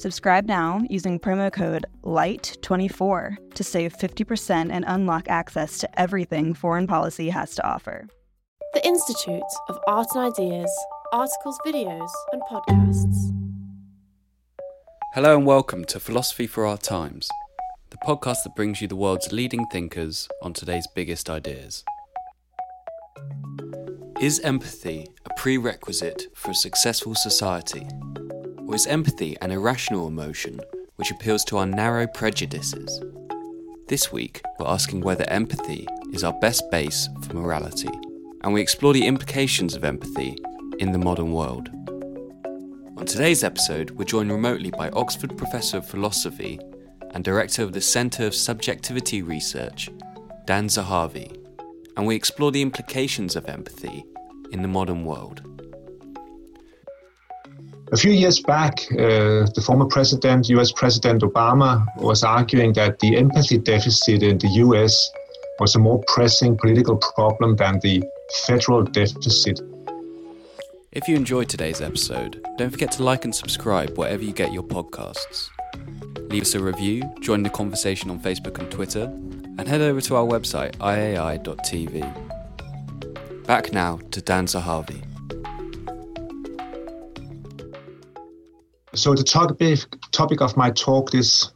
Subscribe now using promo code LIGHT24 to save 50% and unlock access to everything foreign policy has to offer. The Institute of Art and Ideas, articles, videos, and podcasts. Hello and welcome to Philosophy for Our Times, the podcast that brings you the world's leading thinkers on today's biggest ideas. Is empathy a prerequisite for a successful society? Or is empathy an irrational emotion which appeals to our narrow prejudices? This week, we're asking whether empathy is our best base for morality, and we explore the implications of empathy in the modern world. On today's episode, we're joined remotely by Oxford Professor of Philosophy and Director of the Centre of Subjectivity Research, Dan Zahavi, and we explore the implications of empathy in the modern world. A few years back, uh, the former president, US President Obama, was arguing that the empathy deficit in the US was a more pressing political problem than the federal deficit. If you enjoyed today's episode, don't forget to like and subscribe wherever you get your podcasts. Leave us a review, join the conversation on Facebook and Twitter, and head over to our website, iai.tv. Back now to Dan Zahavi. So the topic topic of my talk this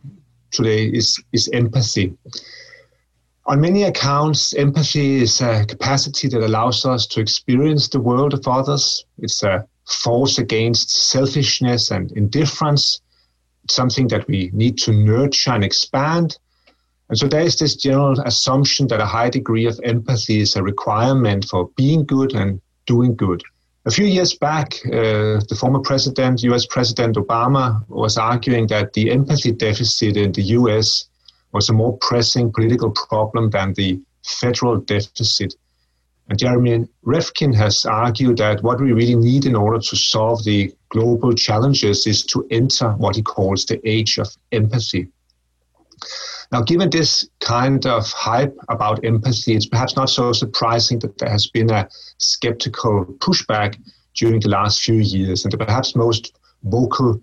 today is is empathy. On many accounts, empathy is a capacity that allows us to experience the world of others. It's a force against selfishness and indifference. It's something that we need to nurture and expand. And so there is this general assumption that a high degree of empathy is a requirement for being good and doing good. A few years back, uh, the former president, US President Obama, was arguing that the empathy deficit in the US was a more pressing political problem than the federal deficit. And Jeremy Rifkin has argued that what we really need in order to solve the global challenges is to enter what he calls the age of empathy. Now, given this kind of hype about empathy, it's perhaps not so surprising that there has been a skeptical pushback during the last few years. And the perhaps most vocal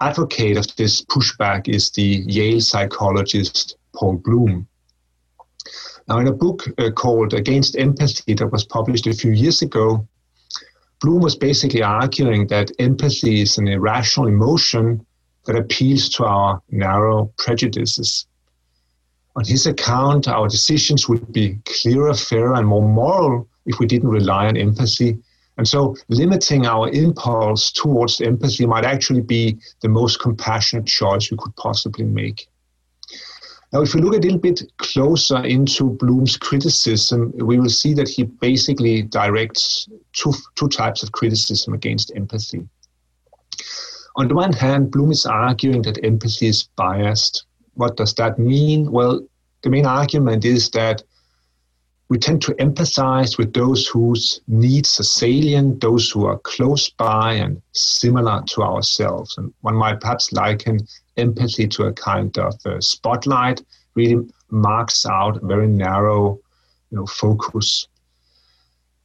advocate of this pushback is the Yale psychologist Paul Bloom. Now, in a book uh, called Against Empathy that was published a few years ago, Bloom was basically arguing that empathy is an irrational emotion that appeals to our narrow prejudices on his account, our decisions would be clearer, fairer, and more moral if we didn't rely on empathy. And so, limiting our impulse towards empathy might actually be the most compassionate choice we could possibly make. Now, if we look a little bit closer into Bloom's criticism, we will see that he basically directs two, two types of criticism against empathy. On the one hand, Bloom is arguing that empathy is biased what does that mean? Well, the main argument is that we tend to empathize with those whose needs are salient, those who are close by and similar to ourselves. And one might perhaps liken empathy to a kind of spotlight, really marks out a very narrow you know, focus.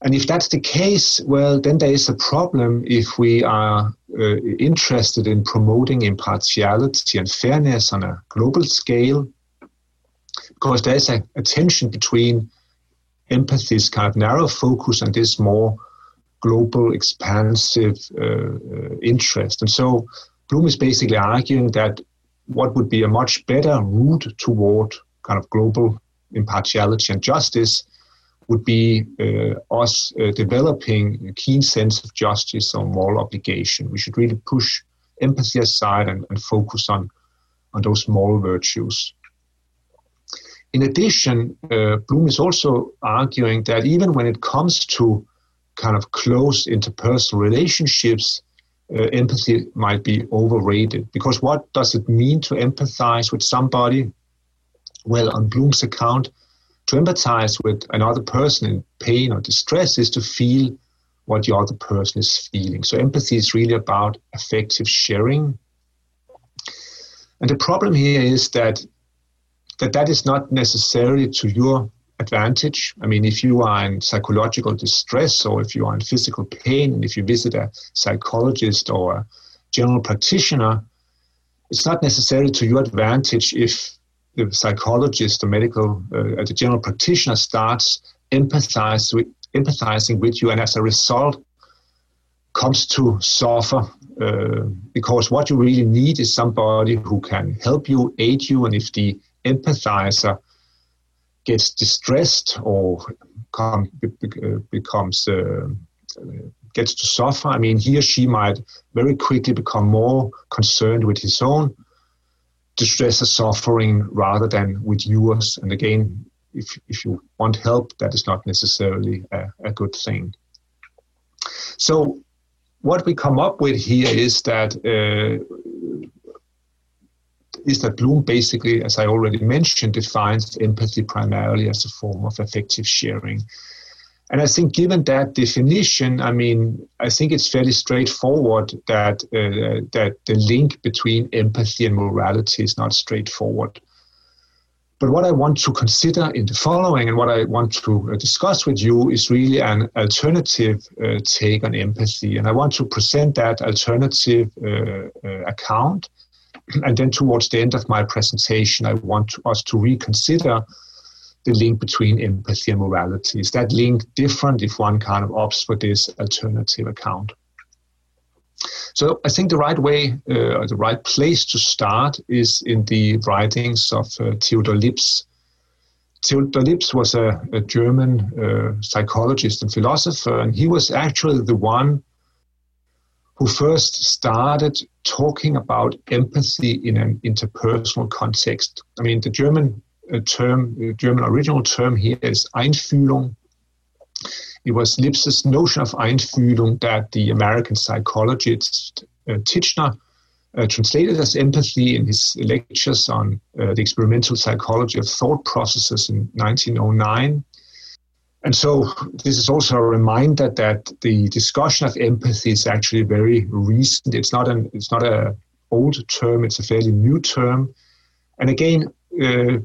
And if that's the case, well, then there is a problem if we are uh, interested in promoting impartiality and fairness on a global scale, because there's a, a tension between empathy's kind of narrow focus and this more global, expansive uh, uh, interest. And so Bloom is basically arguing that what would be a much better route toward kind of global impartiality and justice would be uh, us uh, developing a keen sense of justice or moral obligation. We should really push empathy aside and, and focus on, on those moral virtues. In addition, uh, Bloom is also arguing that even when it comes to kind of close interpersonal relationships, uh, empathy might be overrated. Because what does it mean to empathize with somebody? Well, on Bloom's account, to empathize with another person in pain or distress is to feel what the other person is feeling. So empathy is really about affective sharing. And the problem here is that that that is not necessarily to your advantage. I mean, if you are in psychological distress or if you are in physical pain, and if you visit a psychologist or a general practitioner, it's not necessarily to your advantage if the psychologist the medical, uh, the general practitioner starts empathize with, empathizing with you, and as a result, comes to suffer uh, because what you really need is somebody who can help you, aid you, and if the empathizer gets distressed or come, becomes uh, gets to suffer, I mean, he or she might very quickly become more concerned with his own distress or suffering rather than with yours. And again, if, if you want help, that is not necessarily a, a good thing. So, what we come up with here is that uh, is that Bloom basically, as I already mentioned, defines empathy primarily as a form of affective sharing. And I think, given that definition, I mean, I think it's fairly straightforward that uh, that the link between empathy and morality is not straightforward. But what I want to consider in the following, and what I want to uh, discuss with you, is really an alternative uh, take on empathy, and I want to present that alternative uh, uh account and then towards the end of my presentation, I want to, us to reconsider the link between empathy and morality. Is that link different if one kind of opts for this alternative account? So I think the right way, uh, the right place to start is in the writings of uh, Theodor Lipps. Theodor Lipps was a, a German uh, psychologist and philosopher, and he was actually the one who first started talking about empathy in an interpersonal context. I mean, the German uh, term, German original term here is Einfühlung. It was Lipps's notion of Einfühlung that the American psychologist uh, Titchener uh, translated as empathy in his lectures on uh, the experimental psychology of thought processes in 1909. And so this is also a reminder that the discussion of empathy is actually very recent. It's not an it's not a old term. It's a fairly new term. And again, uh,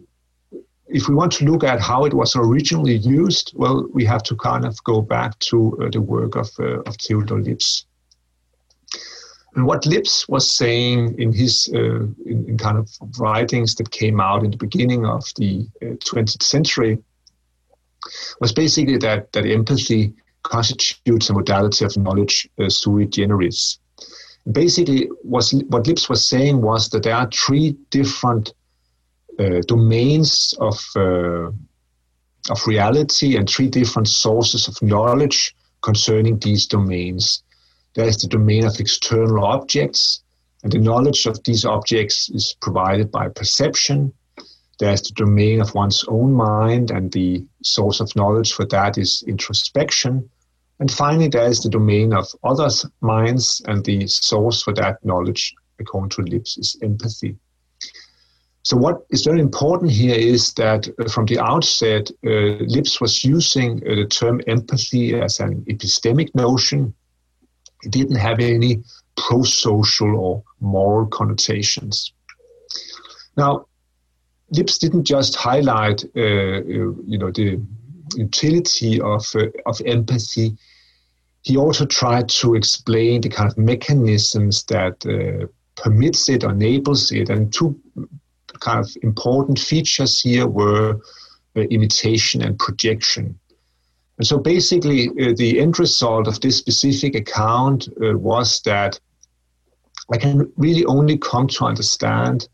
if we want to look at how it was originally used, well, we have to kind of go back to uh, the work of uh, of Theodor Lipps. And what Lipps was saying in his uh, in, in, kind of writings that came out in the beginning of the 20th uh, century was basically that, that empathy constitutes a modality of knowledge uh, sui generis. Basically, was, what Lipps was saying was that there are three different uh, domains of, uh, of reality and three different sources of knowledge concerning these domains. There is the domain of external objects, and the knowledge of these objects is provided by perception, there's the domain of one's own mind, and the source of knowledge for that is introspection. And finally, there is the domain of others' minds, and the source for that knowledge, according to Lipps, is empathy. So, what is very important here is that uh, from the outset, uh, Lipps was using uh, the term empathy as an epistemic notion. It didn't have any pro social or moral connotations. Now, Lipps didn't just highlight, you know, the utility of uh, of empathy. He also tried to explain the kind of mechanisms that uh, permits it, enables it, and two kind of important features here were uh, imitation and projection. And so basically, uh, the end result of this specific account was that I can really only come to understand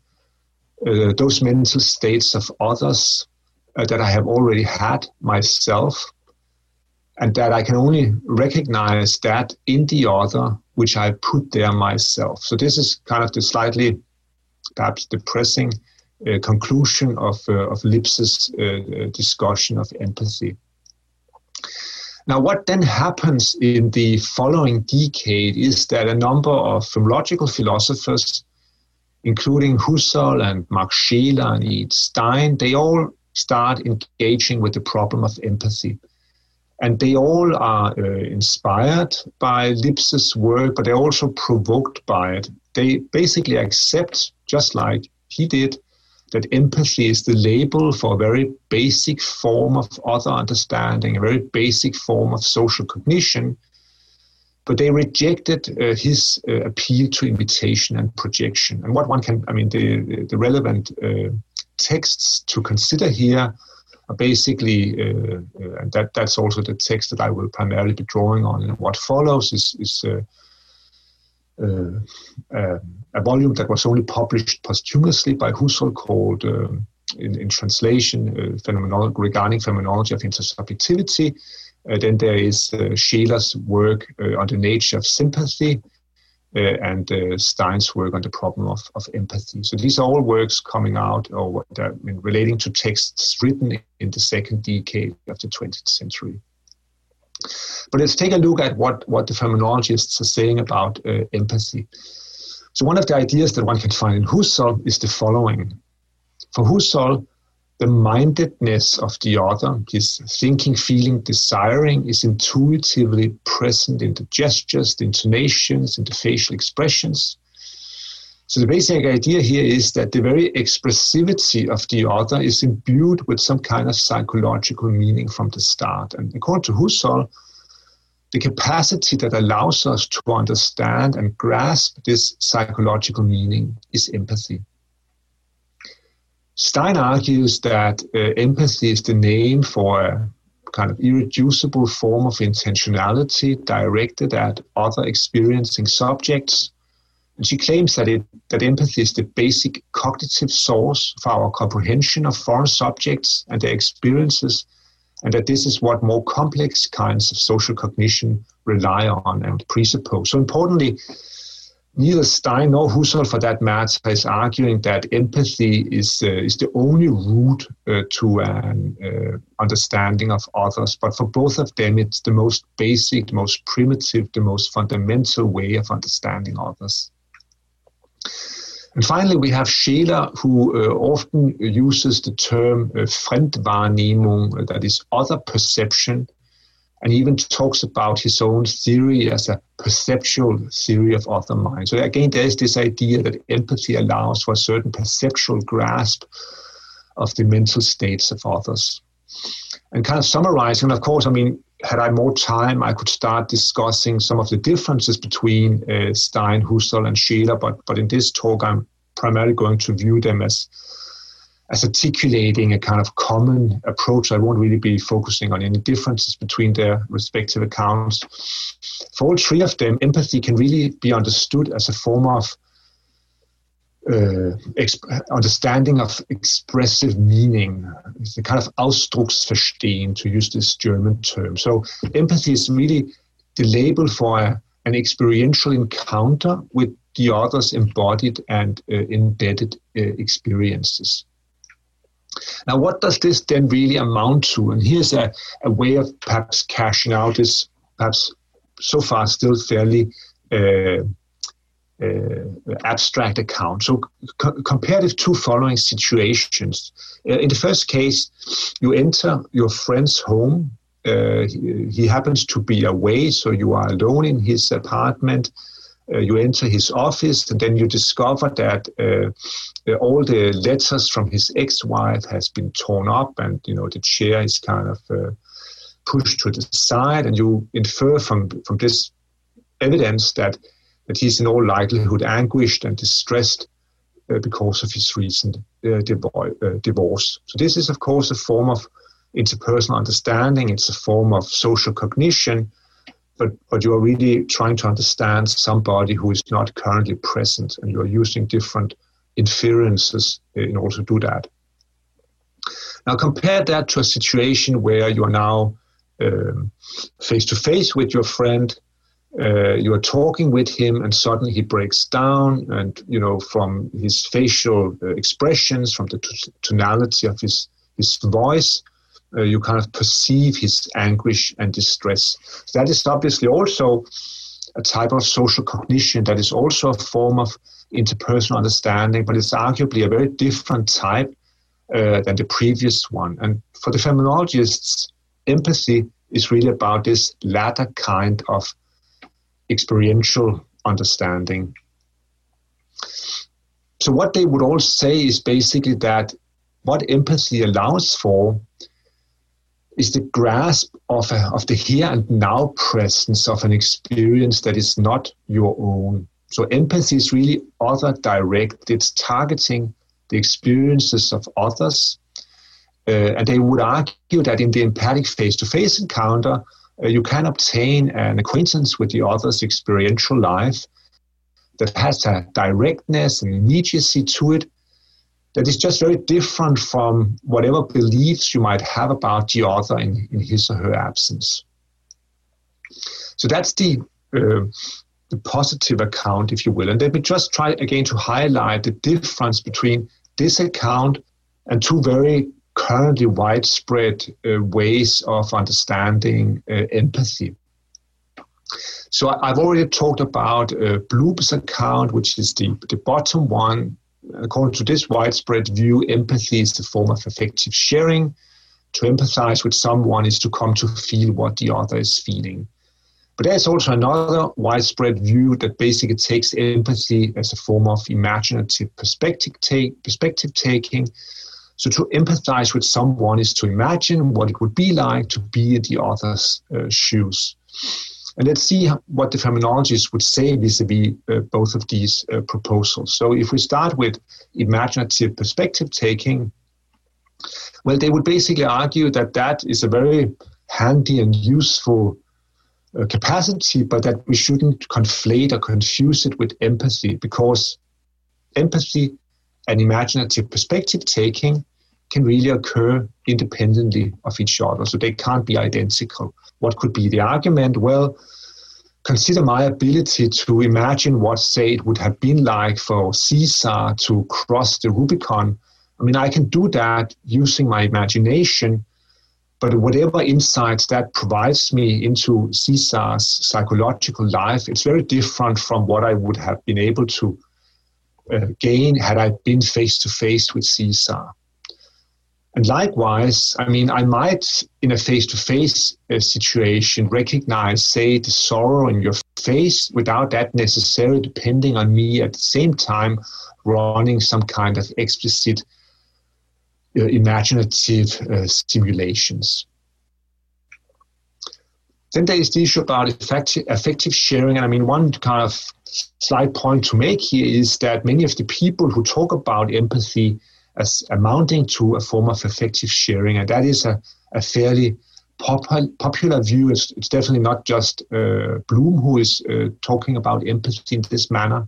uh, those mental states of others uh, that I have already had myself and that I can only recognize that in the other which I put there myself. So this is kind of the slightly perhaps depressing uh, conclusion of, uh, of Lipps's uh, uh, discussion of empathy. Now, what then happens in the following decade is that a number of philological philosophers, including Husserl and Max Scheler and Edith Stein, they all start engaging with the problem of empathy. And they all are uh, inspired by Lipps's work, but they're also provoked by it. They basically accept, just like he did, that empathy is the label for a very basic form of other understanding, a very basic form of social cognition. But they rejected uh, his uh, appeal to imitation and projection. And what one can, I mean, the, the relevant uh, texts to consider here are basically, uh, uh, and that, that's also the text that I will primarily be drawing on. And what follows is, is uh, uh, a volume that was only published posthumously by Husserl called, uh, in, in, translation, uh, phenomenology, regarding phenomenology of intersubjectivity. then there is Scheler's work on the nature of sympathy, uh, and uh, Stein's work on the problem of, of empathy. So these are all works coming out or I mean, relating to texts written in the second decade of the 20th century. But let's take a look at what, what the phenomenologists are saying about uh, empathy. So one of the ideas that one can find in Husserl is the following. For Husserl, the mindedness of the other, his thinking, feeling, desiring, is intuitively present in the gestures, the intonations, in the facial expressions. So the basic idea here is that the very expressivity of the other is imbued with some kind of psychological meaning from the start. And according to Husserl, the capacity that allows us to understand and grasp this psychological meaning is empathy. Stein argues that uh, empathy is the name for a kind of irreducible form of intentionality directed at other experiencing subjects. And she claims that, it, that empathy is the basic cognitive source for our comprehension of foreign subjects and their experiences, and that this is what more complex kinds of social cognition rely on and presuppose. So, importantly, neither Stein nor Husserl, for that matter, is arguing that empathy is uh, is the only route uh, to an uh, understanding of others. But for both of them, it's the most basic, the most primitive, the most fundamental way of understanding others. And finally, we have Scheler, who uh, often uses the term uh, Fremdwahrnehmung, that is, other perception, and even talks about his own theory as a perceptual theory of other minds. So again, there's this idea that empathy allows for a certain perceptual grasp of the mental states of others. And kind of summarizing, of course, I mean, had I more time, I could start discussing some of the differences between uh, Stein, Husserl, and Scheler, but, but in this talk, I'm primarily going to view them as as articulating a kind of common approach. I won't really be focusing on any differences between their respective accounts. For all three of them, empathy can really be understood as a form of exp- understanding of expressive meaning. A kind of Ausdrucksverstehen, to use this German term. So empathy is really the label for a, an experiential encounter with the other's embodied and uh, embedded uh, experiences. Now, what does this then really amount to? And here's a, a way of perhaps cashing out this, perhaps so far still fairly uh, uh, abstract account. So, co- compare the two following situations. Uh, in the first case, you enter your friend's home. Uh, he, he happens to be away, so you are alone in his apartment uh, you enter his office and then you discover that uh, uh, all the letters from his ex-wife has been torn up and you know the chair is kind of uh, pushed to the side and you infer from from this evidence that that he's in all likelihood anguished and distressed uh, because of his recent uh, divorce so this is of course a form of interpersonal understanding it's a form of social cognition but but you are really trying to understand somebody who is not currently present, and you are using different inferences in order to do that. Now compare that to a situation where you are now face to face with your friend. Uh, you are talking with him, and suddenly he breaks down, and you know from his facial uh, expressions, from the t- tonality of his his voice, uh, you kind of perceive his anguish and distress. That is obviously also a type of social cognition that is also a form of interpersonal understanding, but it's arguably a very different type uh, than the previous one. And for the phenomenologists, empathy is really about this latter kind of experiential understanding. So, what they would all say is basically that what empathy allows for is the grasp of, a, of the here and now presence of an experience that is not your own. So empathy is really other direct. It's targeting the experiences of others. Uh, and they would argue that in the empathic face-to-face encounter, uh, you can obtain an acquaintance with the other's experiential life that has a directness and immediacy to it that is just very different from whatever beliefs you might have about the author in, in his or her absence. So that's the, uh, the positive account, if you will. And let me just try again to highlight the difference between this account and two very currently widespread uh, ways of understanding uh, empathy. So I've already talked about uh, Bloom's account, which is the, the bottom one, according to this widespread view, empathy is the form of affective sharing. To empathize with someone is to come to feel what the other is feeling. But there's also another widespread view that basically takes empathy as a form of imaginative perspective, take, perspective taking. So to empathize with someone is to imagine what it would be like to be in the other's uh, shoes. And let's see what the phenomenologists would say vis-a-vis uh, both of these uh, proposals. So if we start with imaginative perspective taking, well, they would basically argue that that is a very handy and useful uh, capacity, but that we shouldn't conflate or confuse it with empathy because empathy and imaginative perspective taking can really occur independently of each other. So they can't be identical. What could be the argument? Well, consider my ability to imagine what, say, it would have been like for Caesar to cross the Rubicon. I mean, I can do that using my imagination, but whatever insights that provides me into Caesar's psychological life, it's very different from what I would have been able to gain had I been face to face with Caesar. And likewise, I mean, I might, in a face to face situation, recognize, say, the sorrow in your face without that necessarily depending on me at the same time running some kind of explicit uh, imaginative uh, simulations. Then there is the issue about effective, affective sharing. And I mean, one kind of slight point to make here is that many of the people who talk about empathy as amounting to a form of effective sharing. And that is a, a fairly pop- popular view. It's, it's, definitely not just uh, Bloom who is uh, talking about empathy in this manner.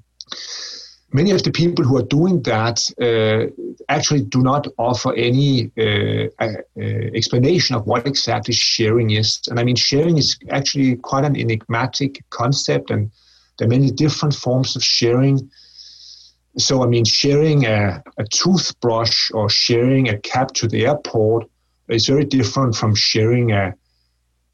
Many of the people who are doing that uh, actually do not offer any uh, uh, explanation of what exactly sharing is. And I mean, sharing is actually quite an enigmatic concept, and there are many different forms of sharing so, I mean, sharing a, a toothbrush or sharing a cab to the airport is very different from sharing a,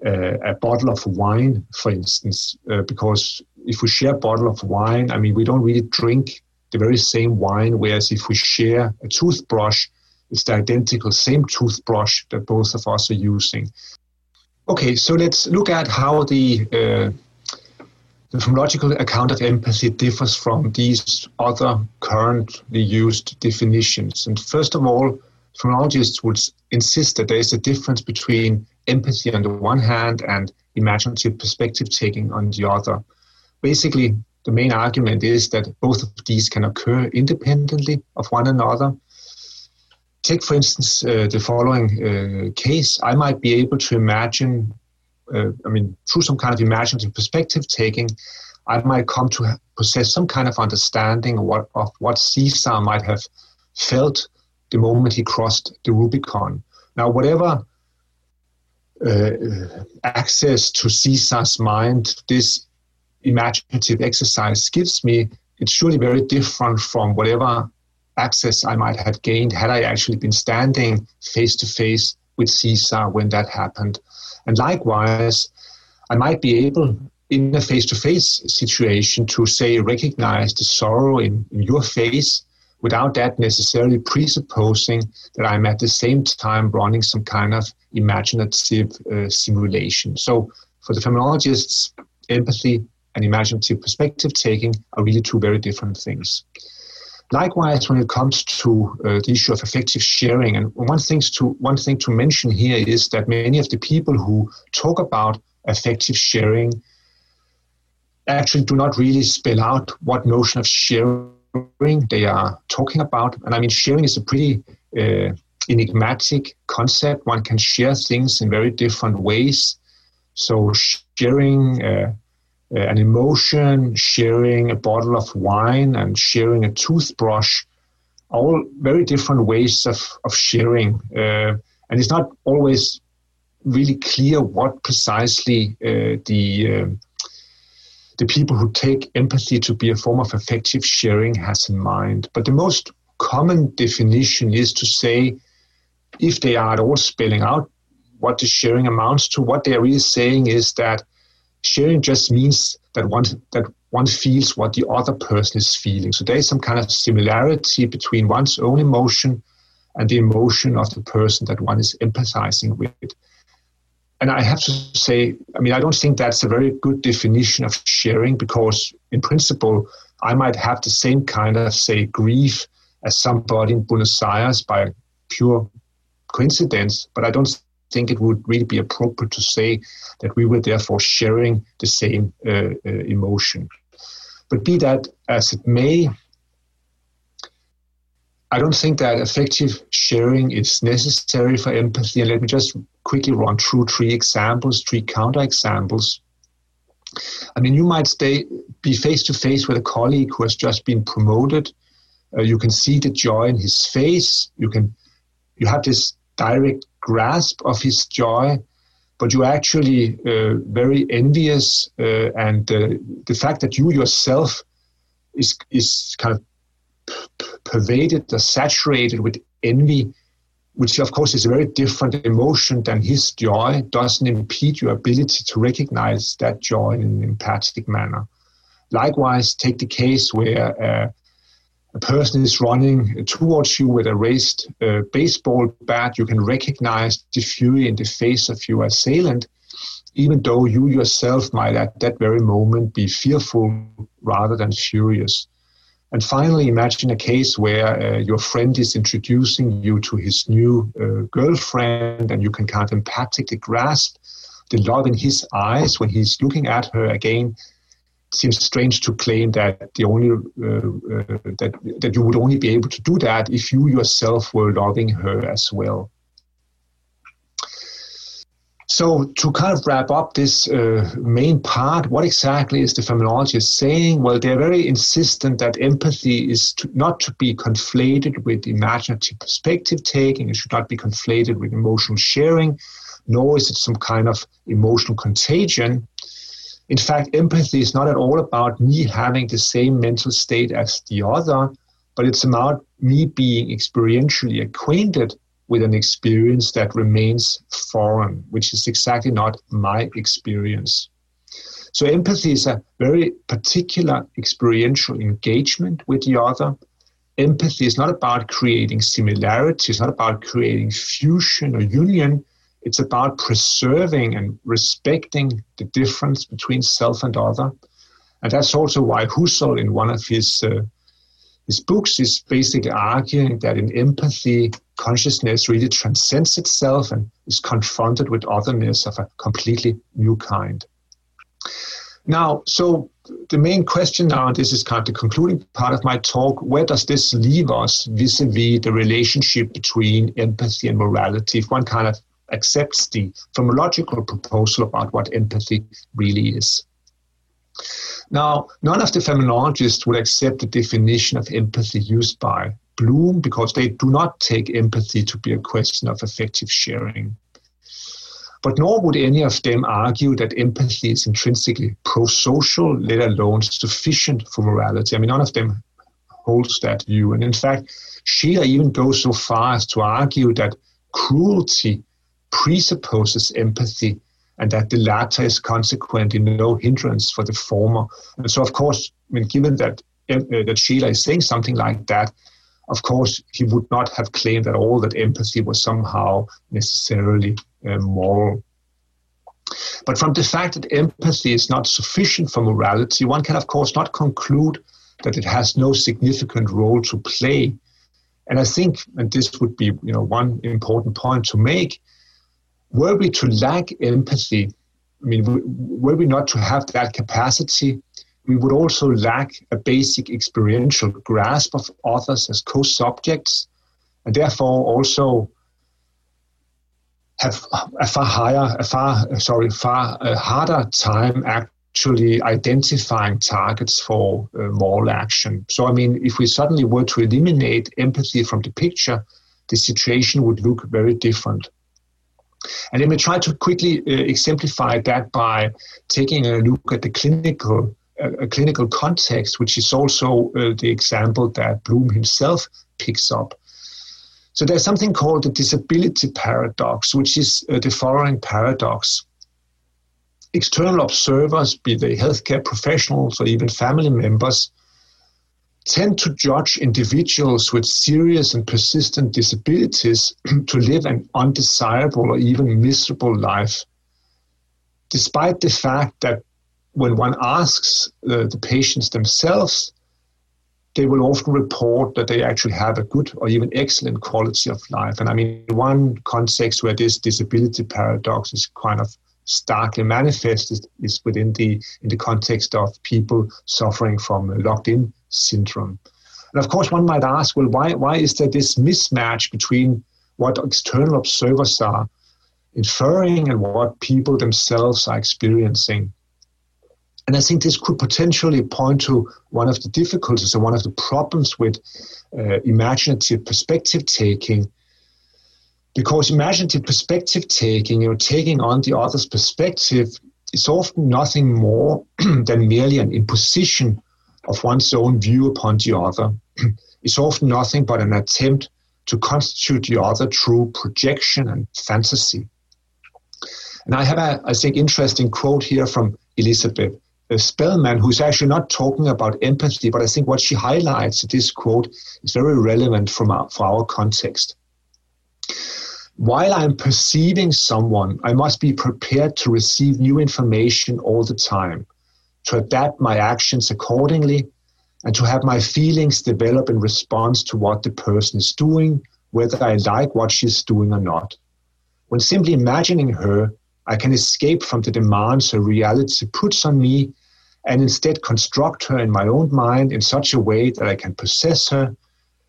a, a bottle of wine, for instance, uh, because if we share a bottle of wine, I mean, we don't really drink the very same wine, whereas if we share a toothbrush, it's the identical same toothbrush that both of us are using. Okay, so let's look at how the uh, the phenomenological account of empathy differs from these other currently used definitions. And first of all, phenomenologists would insist that there is a difference between empathy on the one hand and imaginative perspective taking on the other. Basically, the main argument is that both of these can occur independently of one another. Take, for instance, uh, the following uh, case. I might be able to imagine uh, I mean, through some kind of imaginative perspective taking, I might come to possess some kind of understanding of what, of what Caesar might have felt the moment he crossed the Rubicon. Now, whatever uh, access to Caesar's mind this imaginative exercise gives me, it's surely very different from whatever access I might have gained had I actually been standing face to face with Caesar when that happened. And likewise, I might be able in a face to face situation to say recognize the sorrow in, in your face without that necessarily presupposing that I'm at the same time running some kind of imaginative uh, simulation. So, for the phenomenologists, empathy and imaginative perspective taking are really two very different things. Likewise, when it comes to uh, the issue of effective sharing, and one, things to, one thing to mention here is that many of the people who talk about effective sharing actually do not really spell out what notion of sharing they are talking about. And I mean, sharing is a pretty uh, enigmatic concept. One can share things in very different ways. So, sharing uh, an emotion, sharing a bottle of wine, and sharing a toothbrush, all very different ways of, of sharing. Uh, and it's not always really clear what precisely uh, the um, the people who take empathy to be a form of effective sharing has in mind. But the most common definition is to say, if they are at all spelling out what the sharing amounts to, what they are really saying is that sharing just means that one that one feels what the other person is feeling. So there is some kind of similarity between one's own emotion and the emotion of the person that one is empathizing with. And I have to say, I mean, I don't think that's a very good definition of sharing because, in principle, I might have the same kind of, say, grief as somebody in Buenos Aires by pure coincidence, but I don't think it would really be appropriate to say that we were therefore sharing the same uh, uh, emotion. But be that as it may, I don't think that effective sharing is necessary for empathy. And let me just quickly run through three examples, three counterexamples. I mean, you might stay, be face to face with a colleague who has just been promoted. Uh, you can see the joy in his face. You can, you have this direct grasp of his joy, but you're actually uh, very envious, uh, and uh, the fact that you yourself is is kind of pervaded or saturated with envy, which of course is a very different emotion than his joy, doesn't impede your ability to recognize that joy in an empathic manner. Likewise, take the case where uh, a person is running towards you with a raised uh, baseball bat, you can recognize the fury in the face of your assailant, even though you yourself might at that very moment be fearful rather than furious. And finally, imagine a case where uh, your friend is introducing you to his new uh, girlfriend, and you can kind of empathically grasp the love in his eyes when he's looking at her again seems strange to claim that the only uh, uh, that that you would only be able to do that if you yourself were loving her as well. So to kind of wrap up this uh, main part, what exactly is the phenomenologist saying? Well, they're very insistent that empathy is to, not to be conflated with imaginative perspective taking. It should not be conflated with emotional sharing, nor is it some kind of emotional contagion. In fact, empathy is not at all about me having the same mental state as the other, but it's about me being experientially acquainted with an experience that remains foreign, which is exactly not my experience. So, empathy is a very particular experiential engagement with the other. Empathy is not about creating similarity, it's not about creating fusion or union, it's about preserving and respecting the difference between self and other. And that's also why Husserl, in one of his, uh, his books, is basically arguing that in empathy, consciousness really transcends itself and is confronted with otherness of a completely new kind. Now, so the main question now, and this is kind of the concluding part of my talk, where does this leave us vis-a-vis the relationship between empathy and morality? If one kind of accepts the phenomenological proposal about what empathy really is. Now, none of the phenomenologists would accept the definition of empathy used by Bloom because they do not take empathy to be a question of affective sharing. But nor would any of them argue that empathy is intrinsically pro social, let alone sufficient for morality. I mean, none of them holds that view. And in fact, Scheler even goes so far as to argue that cruelty presupposes empathy and that the latter is consequently no hindrance for the former. And so, of course, I mean, given that uh, that Scheler is saying something like that, of course, he would not have claimed at all that empathy was somehow necessarily uh, moral. But from the fact that empathy is not sufficient for morality, one can, of course, not conclude that it has no significant role to play. And I think, and this would be, you know, one important point to make, were we to lack empathy, I mean, were we not to have that capacity, we would also lack a basic experiential grasp of others as co-subjects, and therefore also have a far higher, a far sorry, far harder time actually identifying targets for uh, moral action. So, I mean, if we suddenly were to eliminate empathy from the picture, the situation would look very different. And let me try to quickly uh, exemplify that by taking a look at the clinical a, clinical context, which is also uh, the example that Bloom himself picks up. So there's something called the disability paradox, which is uh, the following paradox. External observers, be they healthcare professionals or even family members, tend to judge individuals with serious and persistent disabilities to live an undesirable or even miserable life, despite the fact that when one asks uh, the patients themselves, they will often report that they actually have a good or even excellent quality of life. And I mean, one context where this disability paradox is kind of starkly manifested is within the in the context of people suffering from locked-in syndrome. And of course, one might ask, well, why why is there this mismatch between what external observers are inferring and what people themselves are experiencing? And I think this could potentially point to one of the difficulties or one of the problems with uh, imaginative perspective taking. Because imaginative perspective taking, you know, taking on the other's perspective, is often nothing more than merely an imposition of one's own view upon the other. is often nothing but an attempt to constitute the other through projection and fantasy. And I have a, I think, interesting quote here from Elizabeth Spelman, who's actually not talking about empathy, but I think what she highlights in this quote is very relevant from our, for our context. While I'm perceiving someone, I must be prepared to receive new information all the time, to adapt my actions accordingly, and to have my feelings develop in response to what the person is doing, whether I like what she's doing or not. When simply imagining her, I can escape from the demands her reality puts on me and instead construct her in my own mind in such a way that I can possess her,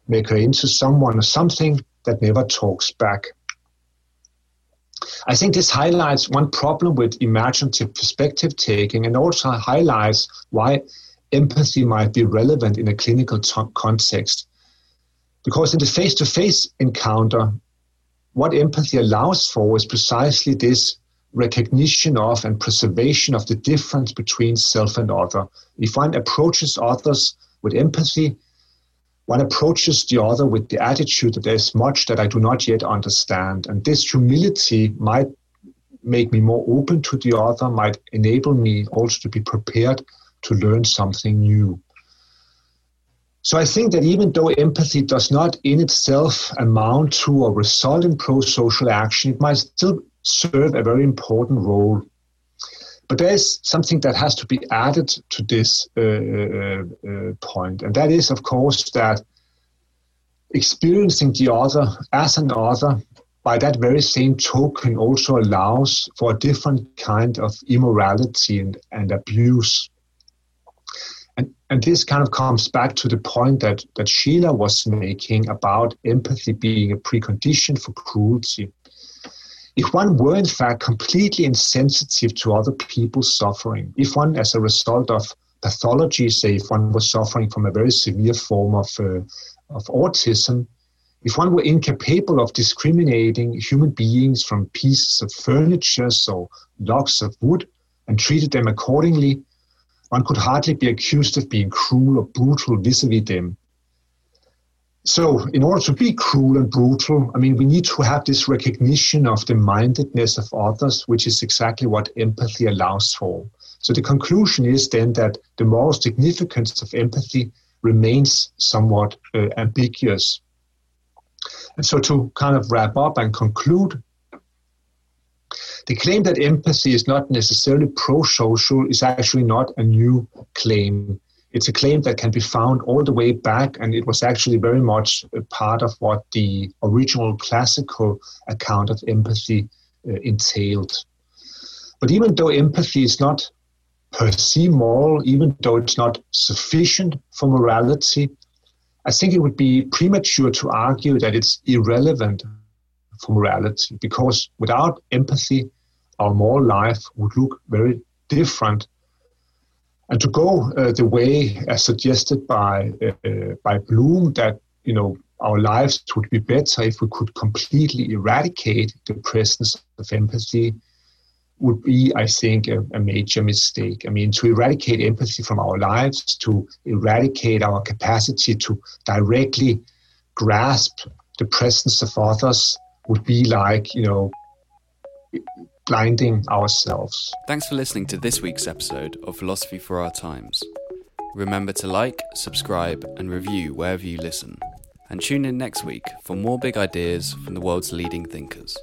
make her into someone or something that never talks back. I think this highlights one problem with imaginative perspective taking and also highlights why empathy might be relevant in a clinical t- context. Because in the face to face encounter, what empathy allows for is precisely this recognition of and preservation of the difference between self and other. If one approaches others with empathy, one approaches the other with the attitude that there's much that I do not yet understand. And this humility might make me more open to the other, might enable me also to be prepared to learn something new. So I think that even though empathy does not in itself amount to or result in pro social action, it might still serve a very important role. But there's something that has to be added to this uh, uh, uh, point, and that is, of course, that experiencing the other as an other by that very same token also allows for a different kind of immorality and, and abuse. And, and this kind of comes back to the point that, that Scheler was making about empathy being a precondition for cruelty if one were in fact completely insensitive to other people's suffering, if one, as a result of pathology, say if one was suffering from a very severe form of, uh, of autism, if one were incapable of discriminating human beings from pieces of furniture or logs of wood and treated them accordingly, one could hardly be accused of being cruel or brutal vis a vis them. So, in order to be cruel and brutal, I mean, we need to have this recognition of the mindedness of others, which is exactly what empathy allows for. So, the conclusion is then that the moral significance of empathy remains somewhat uh, ambiguous. And so, to kind of wrap up and conclude, the claim that empathy is not necessarily pro social is actually not a new claim. It's a claim that can be found all the way back, and it was actually very much part of what the original classical account of empathy uh, entailed. But even though empathy is not per se moral, even though it's not sufficient for morality, I think it would be premature to argue that it's irrelevant for morality because without empathy, our moral life would look very different. And to go uh, the way as suggested by uh, by Bloom, that you know our lives would be better if we could completely eradicate the presence of empathy, would be, I think, a, a, major mistake. I mean, to eradicate empathy from our lives, to eradicate our capacity to directly grasp the presence of others, would be like, you know, blinding ourselves. Thanks for listening to this week's episode of Philosophy for Our Times. Remember to like, subscribe, and review wherever you listen. And tune in next week for more big ideas from the world's leading thinkers.